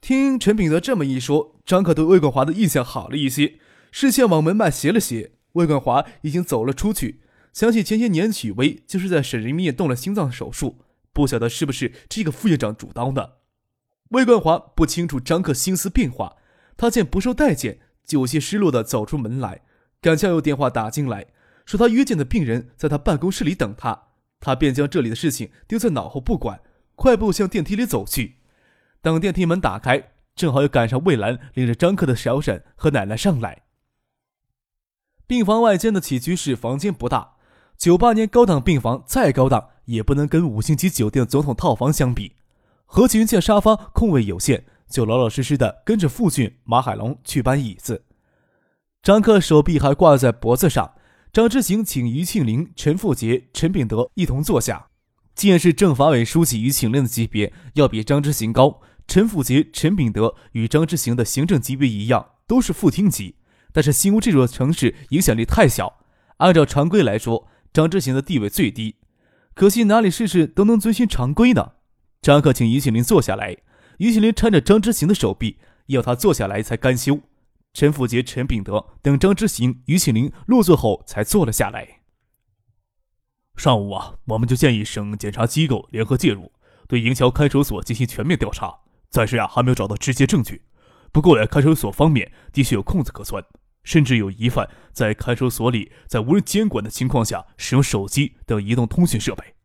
听陈炳德这么一说，张可对魏冠华的印象好了一些，视线往门外斜了斜。魏冠华已经走了出去，想起前些年许巍就是在沈人民医院动了心脏手术，不晓得是不是这个副院长主刀的。魏冠华不清楚张克心思变化，他见不受待见，就有些失落的走出门来。赶巧有电话打进来，说他约见的病人在他办公室里等他，他便将这里的事情丢在脑后不管，快步向电梯里走去。等电梯门打开，正好又赶上魏兰领着张克的小婶和奶奶上来。病房外间的起居室房间不大，九八年高档病房再高档也不能跟五星级酒店总统套房相比。何群见沙发空位有限，就老老实实的跟着父俊、马海龙去搬椅子。张克手臂还挂在脖子上，张之行请于庆林、陈富杰、陈炳德一同坐下。既然是政法委书记于庆龄的级别要比张之行高。陈富杰、陈炳德与张之行的行政级别一样，都是副厅级。但是新屋这座城市影响力太小，按照常规来说，张之行的地位最低。可惜哪里事事都能遵循常规呢？张克请于庆林坐下来，于庆林搀着张之行的手臂，要他坐下来才甘休。陈富杰、陈炳德等张之行、于庆林落座后才坐了下来。上午啊，我们就建议省检察机构联合介入，对营桥看守所进行全面调查。暂时啊，还没有找到直接证据。不过呀，看守所方面的确有空子可钻，甚至有疑犯在看守所里，在无人监管的情况下使用手机等移动通讯设备。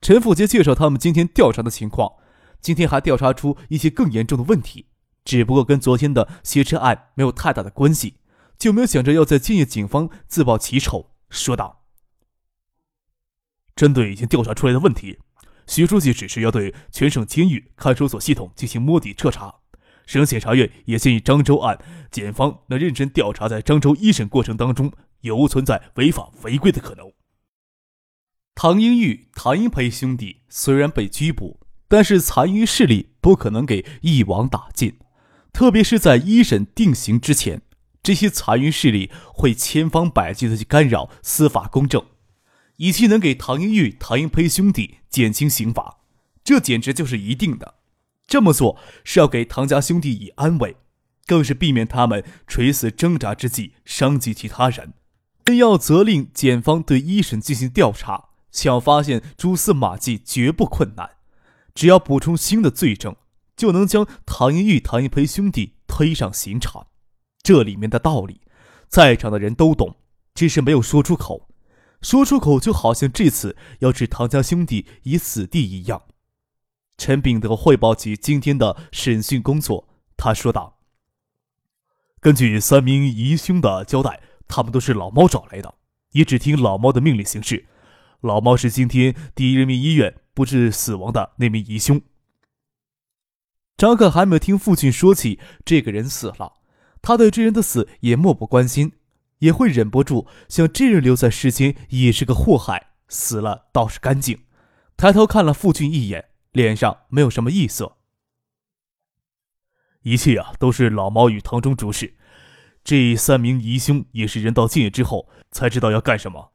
陈富杰介绍他们今天调查的情况，今天还调查出一些更严重的问题，只不过跟昨天的挟持案没有太大的关系，就没有想着要在建业警方自曝其丑。说道：“针对已经调查出来的问题。”徐书记指示要对全省监狱看守所系统进行摸底彻查，省检察院也建议漳州案检方能认真调查，在漳州一审过程当中有无存在违法违规的可能。唐英玉、唐英培兄弟虽然被拘捕，但是残余势力不可能给一网打尽，特别是在一审定刑之前，这些残余势力会千方百计的去干扰司法公正。以期能给唐英玉、唐英培兄弟减轻刑罚，这简直就是一定的。这么做是要给唐家兄弟以安慰，更是避免他们垂死挣扎之际伤及其他人。更要责令检方对一审进行调查，想发现蛛丝马迹绝不困难。只要补充新的罪证，就能将唐英玉、唐英培兄弟推上刑场。这里面的道理，在场的人都懂，只是没有说出口。说出口就好像这次要置唐家兄弟以死地一样。陈炳德汇报起今天的审讯工作，他说道：“根据三名疑凶的交代，他们都是老猫找来的，也只听老猫的命令行事。老猫是今天第一人民医院不治死亡的那名疑凶。”张克还没有听父亲说起这个人死了，他对这人的死也漠不关心。也会忍不住想，这人留在世间也是个祸害，死了倒是干净。抬头看了傅俊一眼，脸上没有什么异色。一切啊，都是老毛与唐中主使。这三名疑凶也是人到今夜之后才知道要干什么，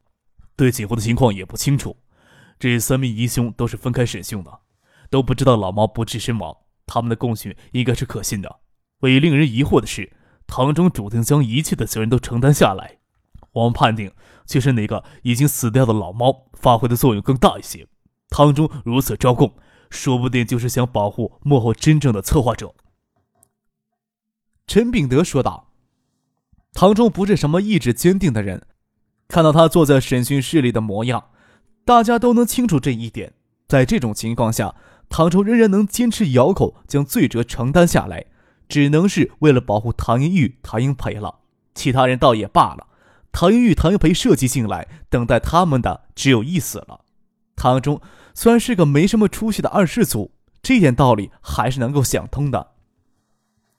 对警方的情况也不清楚。这三名疑凶都是分开审讯的，都不知道老毛不治身亡，他们的供讯应该是可信的。唯一令人疑惑的是。唐中注定将一切的责任都承担下来，我们判定却是那个已经死掉的老猫发挥的作用更大一些。唐中如此招供，说不定就是想保护幕后真正的策划者。陈炳德说道：“唐中不是什么意志坚定的人，看到他坐在审讯室里的模样，大家都能清楚这一点。在这种情况下，唐中仍然能坚持咬口将罪责承担下来。”只能是为了保护唐英玉、唐英培了，其他人倒也罢了。唐英玉、唐英培设计进来，等待他们的只有一死了。唐中虽然是个没什么出息的二世祖，这点道理还是能够想通的。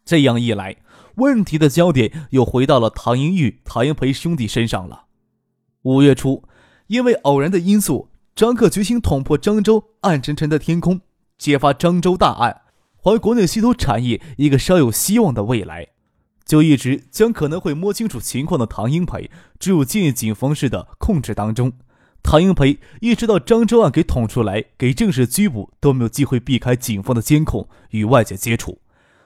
这样一来，问题的焦点又回到了唐英玉、唐英培兄弟身上了。五月初，因为偶然的因素，张克决心捅破漳州暗沉沉的天空，揭发漳州大案，还国内稀土产业一个稍有希望的未来。就一直将可能会摸清楚情况的唐英培置入建业警方式的控制当中。唐英培一直到漳州案给捅出来，给正式拘捕都没有机会避开警方的监控与外界接触。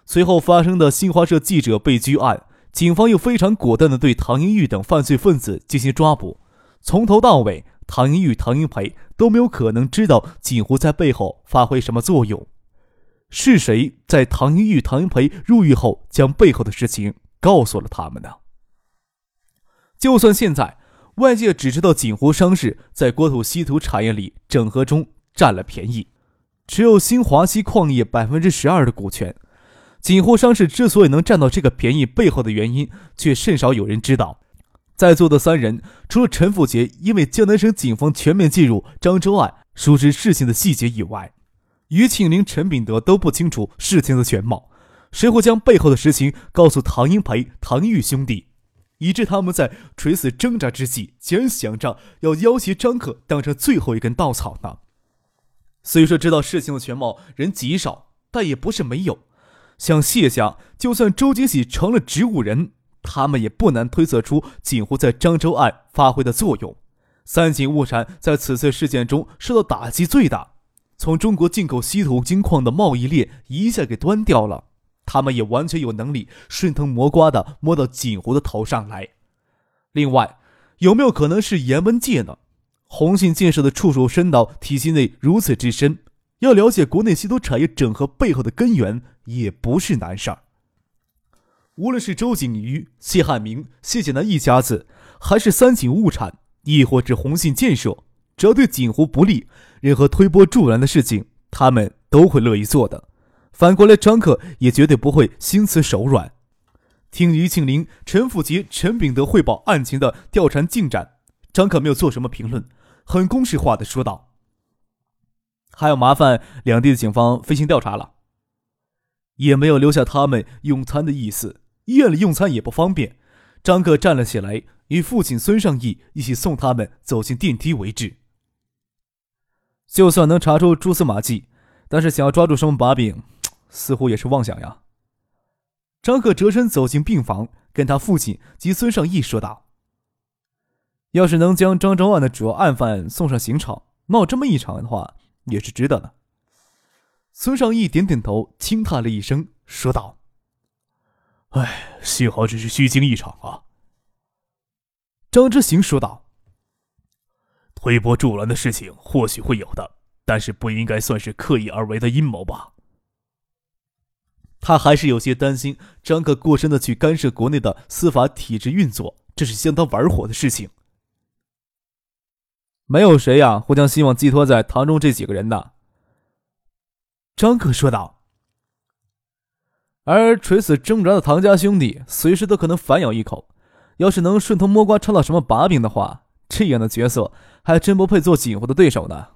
随后发生的新华社记者被拘案，警方又非常果断地对唐英玉等犯罪分子进行抓捕。从头到尾，唐英玉、唐英培都没有可能知道锦湖在背后发挥什么作用。是谁在唐英玉、唐英培入狱后，将背后的事情告诉了他们呢？就算现在外界只知道锦湖商事在国土稀土产业里整合中占了便宜，持有新华西矿业百分之十二的股权，锦湖商事之所以能占到这个便宜，背后的原因却甚少有人知道。在座的三人，除了陈富杰因为江南省警方全面介入漳州案，熟知事情的细节以外，于庆龄、陈炳德都不清楚事情的全貌，谁会将背后的实情告诉唐英培、唐玉兄弟，以致他们在垂死挣扎之际，竟然想着要要挟张克当成最后一根稻草呢？虽说知道事情的全貌人极少，但也不是没有。像谢家，就算周金喜成了植物人，他们也不难推测出锦湖在漳州案发挥的作用。三井物产在此次事件中受到打击最大。从中国进口稀土金矿的贸易链一下给端掉了，他们也完全有能力顺藤摸瓜的摸到锦湖的头上来。另外，有没有可能是严文界呢？红信建设的触手伸到体系内如此之深，要了解国内稀土产业整合背后的根源也不是难事儿。无论是周景瑜、谢汉明、谢简南一家子，还是三井物产，亦或是红信建设。只要对锦湖不利，任何推波助澜的事情，他们都会乐意做的。反过来，张克也绝对不会心慈手软。听于庆林、陈富杰、陈炳德汇报案情的调查进展，张克没有做什么评论，很公式化的说道：“还要麻烦两地的警方飞行调查了。”也没有留下他们用餐的意思，医院里用餐也不方便。张克站了起来，与父亲孙尚义一起送他们走进电梯为止。就算能查出蛛丝马迹，但是想要抓住什么把柄，似乎也是妄想呀。张克折身走进病房，跟他父亲及孙尚义说道：“要是能将张昭案的主要案犯送上刑场，闹这么一场的话，也是值得的。”孙尚义点点头，轻叹了一声，说道：“哎，幸好只是虚惊一场啊。”张之行说道。推波助澜的事情或许会有的，但是不应该算是刻意而为的阴谋吧？他还是有些担心张克过深的去干涉国内的司法体制运作，这是相当玩火的事情。没有谁呀会将希望寄托在唐中这几个人的。张克说道。而垂死挣扎的唐家兄弟，随时都可能反咬一口。要是能顺藤摸瓜抄到什么把柄的话，这样的角色。还真不配做锦湖的对手呢。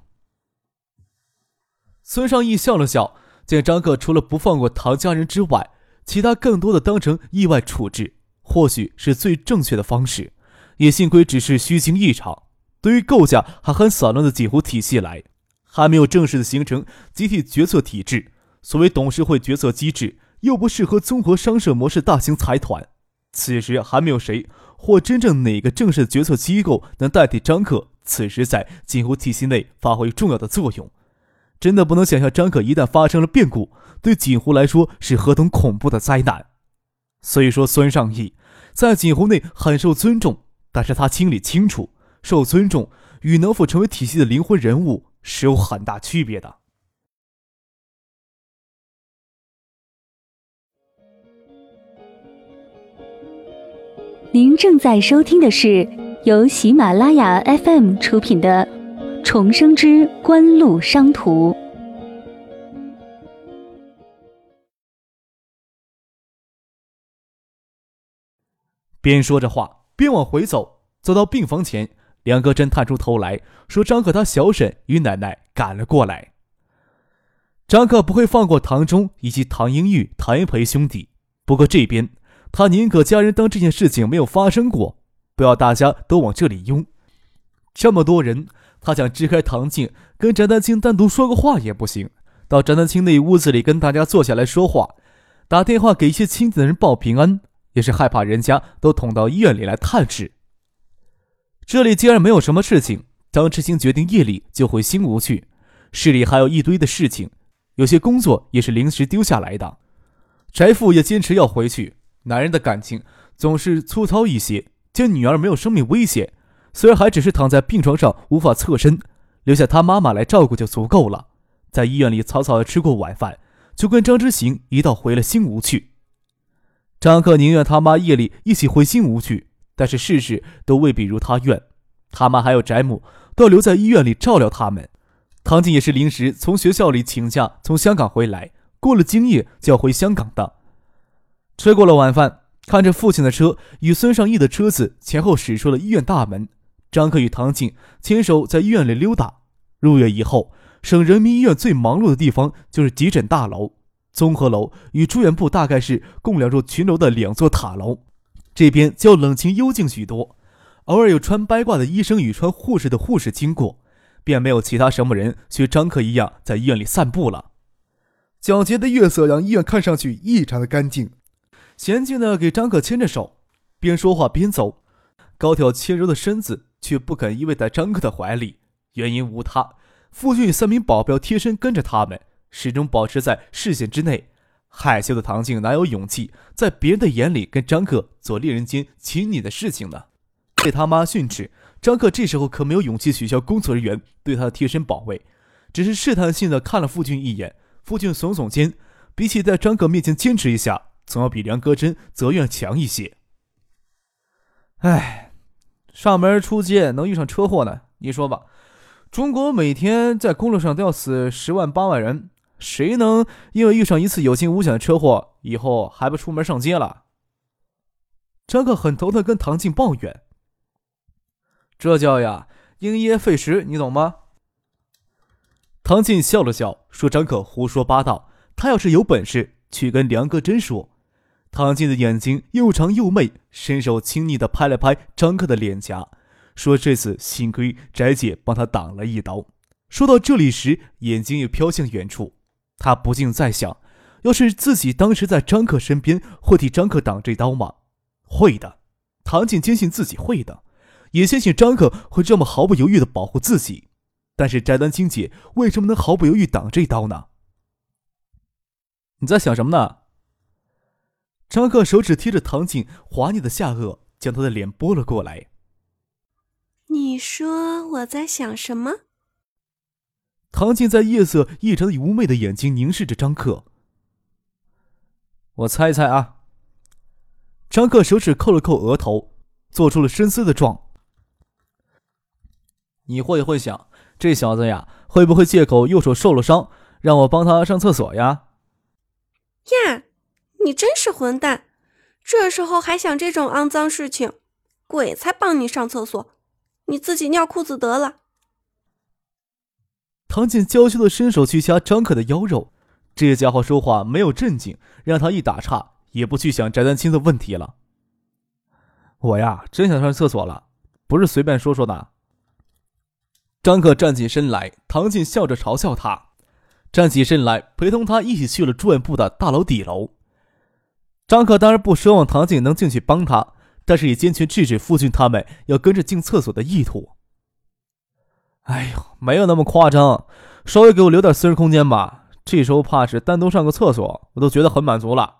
孙尚义笑了笑，见张克除了不放过唐家人之外，其他更多的当成意外处置，或许是最正确的方式。也幸亏只是虚惊一场。对于构架还很散乱的锦湖体系来，还没有正式的形成集体决策体制。所谓董事会决策机制，又不适合综合商社模式大型财团。此时还没有谁或真正哪个正式的决策机构能代替张克。此时在锦湖体系内发挥重要的作用，真的不能想象张可一旦发生了变故，对锦湖来说是何等恐怖的灾难。虽说孙尚义在锦湖内很受尊重，但是他心里清楚，受尊重与能否成为体系的灵魂人物是有很大区别的。您正在收听的是。由喜马拉雅 FM 出品的《重生之官路商途》，边说着话边往回走，走到病房前，梁戈真探出头来说：“张克他小婶与奶奶赶了过来。”张克不会放过唐忠以及唐英玉、谭培兄弟，不过这边，他宁可家人当这件事情没有发生过，不要大家都往这里拥。这么多人，他想支开唐静，跟翟丹青单独说个话也不行。到翟丹青那屋子里跟大家坐下来说话，打电话给一些亲近的人报平安，也是害怕人家都捅到医院里来探视。这里既然没有什么事情，张志兴决定夜里就回新屋去。市里还有一堆的事情，有些工作也是临时丢下来的。翟父也坚持要回去。男人的感情总是粗糙一些，见女儿没有生命危险，虽然还只是躺在病床上无法侧身，留下他妈妈来照顾就足够了。在医院里草草的吃过晚饭，就跟张之行一道回了新屋去。张克宁愿他妈夜里一起回新屋去，但是事事都未必如他愿。他妈还有翟母都要留在医院里照料他们。唐静也是临时从学校里请假从香港回来，过了今夜就要回香港的。吃过了晚饭，看着父亲的车与孙尚义的车子前后驶出了医院大门，张克与唐静牵手在医院里溜达。入院以后，省人民医院最忙碌的地方就是急诊大楼、综合楼与住院部，大概是共两座群楼的两座塔楼。这边较冷清幽静许多，偶尔有穿白褂的医生与穿护士的护士经过，便没有其他什么人学张克一样在医院里散步了。皎洁的月色让医院看上去异常的干净。娴静的给张可牵着手，边说话边走，高挑纤柔的身子却不肯依偎在张可的怀里。原因无他，父亲与三名保镖贴身跟着他们，始终保持在视线之内。害羞的唐静哪有勇气在别人的眼里跟张克做恋人间亲昵的事情呢？被他妈训斥，张克这时候可没有勇气取消工作人员对他的贴身保卫，只是试探性的看了父亲一眼。父亲耸耸肩，比起在张克面前坚持一下。总要比梁戈真责愿强一些。哎，上门出街能遇上车祸呢？你说吧，中国每天在公路上都要死十万八万人，谁能因为遇上一次有惊无险的车祸，以后还不出门上街了？张克很头疼，跟唐静抱怨：“这叫呀，因噎废食，你懂吗？”唐静笑了笑，说：“张克胡说八道，他要是有本事，去跟梁戈真说。”唐静的眼睛又长又媚，伸手亲昵地拍了拍张克的脸颊，说：“这次幸亏翟姐帮他挡了一刀。”说到这里时，眼睛又飘向远处。他不禁在想：要是自己当时在张克身边，会替张克挡这刀吗？会的。唐静坚信自己会的，也相信张克会这么毫不犹豫地保护自己。但是翟丹青姐为什么能毫不犹豫挡这刀呢？你在想什么呢？张克手指贴着唐静滑腻的下颚，将她的脸拨了过来。你说我在想什么？唐静在夜色异常妩媚的眼睛凝视着张克。我猜猜啊。张克手指扣了扣额头，做出了深思的状。你会不会想，这小子呀，会不会借口右手受了伤，让我帮他上厕所呀？呀！你真是混蛋！这时候还想这种肮脏事情，鬼才帮你上厕所，你自己尿裤子得了。唐静娇羞的伸手去掐张可的腰肉，这家伙说话没有正经，让他一打岔也不去想翟丹青的问题了。我呀，真想上厕所了，不是随便说说的。张可站起身来，唐静笑着嘲笑他，站起身来陪同他一起去了住院部的大楼底楼。张可当然不奢望唐静能进去帮他，但是也坚决制止父亲他们要跟着进厕所的意图。哎呦，没有那么夸张，稍微给我留点私人空间吧。这时候怕是单独上个厕所，我都觉得很满足了。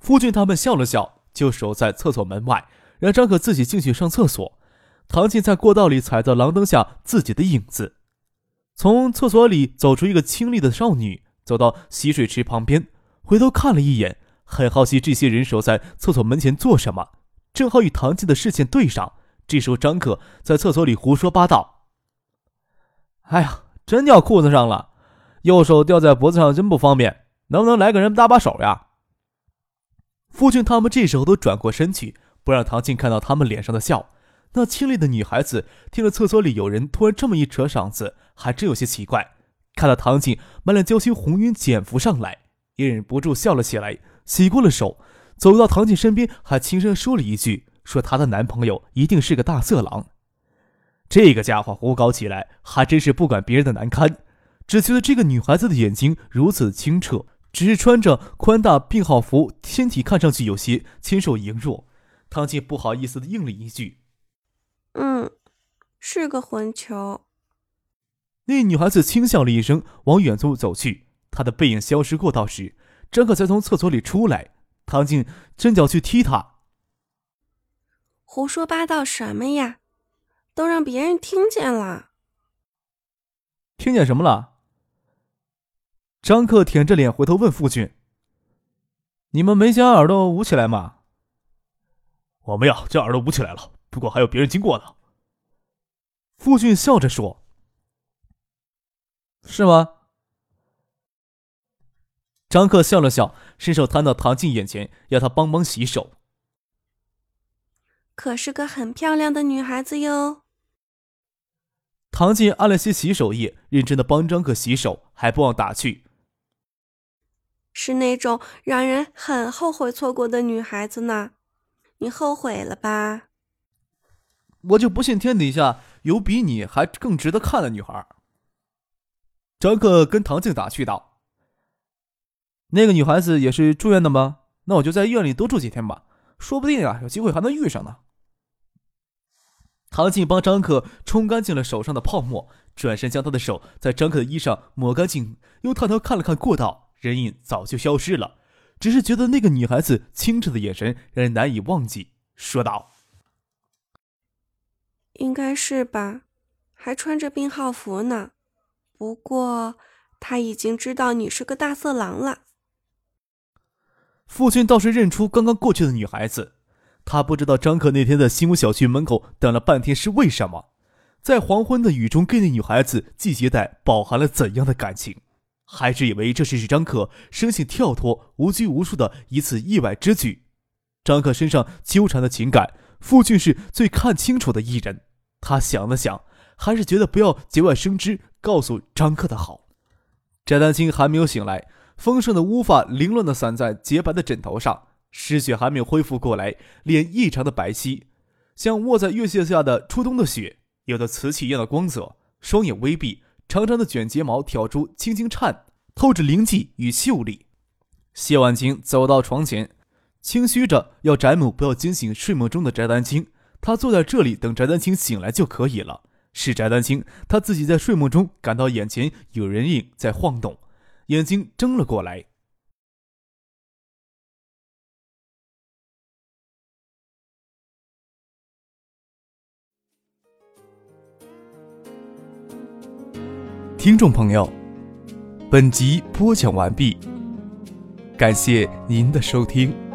父亲他们笑了笑，就守在厕所门外，让张可自己进去上厕所。唐静在过道里踩到廊灯下自己的影子，从厕所里走出一个清丽的少女，走到洗水池旁边。回头看了一眼，很好奇这些人守在厕所门前做什么。正好与唐静的视线对上，这时候张可在厕所里胡说八道：“哎呀，真尿裤子上了，右手吊在脖子上真不方便，能不能来个人搭把手呀？”父亲他们这时候都转过身去，不让唐静看到他们脸上的笑。那清丽的女孩子听了厕所里有人突然这么一扯嗓子，还真有些奇怪。看到唐静满脸娇羞红晕减服上来。也忍不住笑了起来，洗过了手，走到唐静身边，还轻声说了一句：“说她的男朋友一定是个大色狼。”这个家伙胡搞起来还真是不管别人的难堪，只觉得这个女孩子的眼睛如此清澈，只是穿着宽大病号服，身体看上去有些纤瘦羸弱。唐静不好意思的应了一句：“嗯，是个混球。”那女孩子轻笑了一声，往远处走去。她的背影消失过道时，张克才从厕所里出来。唐静伸脚去踢他：“胡说八道什么呀？都让别人听见了。”听见什么了？张克舔着脸回头问傅俊：“你们没将耳朵捂起来吗？”我们呀，将耳朵捂起来了。不过还有别人经过呢。傅俊笑着说：“是吗？”张克笑了笑，伸手摊到唐静眼前，要她帮忙洗手。可是个很漂亮的女孩子哟。唐静按了些洗手液，认真的帮张克洗手，还不忘打趣：“是那种让人很后悔错过的女孩子呢。”你后悔了吧？我就不信天底下有比你还更值得看的女孩。张克跟唐静打趣道：“那个女孩子也是住院的吗？那我就在医院里多住几天吧，说不定啊，有机会还能遇上呢。”唐静帮张克冲干净了手上的泡沫，转身将他的手在张克的衣上抹干净，又探头看了看过道，人影早就消失了。只是觉得那个女孩子清澈的眼神让人难以忘记，说道：“应该是吧，还穿着病号服呢。不过他已经知道你是个大色狼了。”父亲倒是认出刚刚过去的女孩子，他不知道张可那天在新屋小区门口等了半天是为什么，在黄昏的雨中跟那女孩子系鞋带，饱含了怎样的感情。还是以为这是张可生性跳脱、无拘无束的一次意外之举。张可身上纠缠的情感，傅俊是最看清楚的一人。他想了想，还是觉得不要节外生枝，告诉张克的好。翟丹青还没有醒来，丰盛的乌发凌乱的散在洁白的枕头上，失血还没有恢复过来，脸异常的白皙，像卧在月色下的初冬的雪，有着瓷器一样的光泽，双眼微闭。长长的卷睫毛挑出，轻轻颤，透着灵气与秀丽。谢婉清走到床前，轻嘘着要翟母不要惊醒睡梦中的翟丹青。他坐在这里等翟丹青醒来就可以了。是翟丹青，他自己在睡梦中感到眼前有人影在晃动，眼睛睁了过来。听众朋友，本集播讲完毕，感谢您的收听。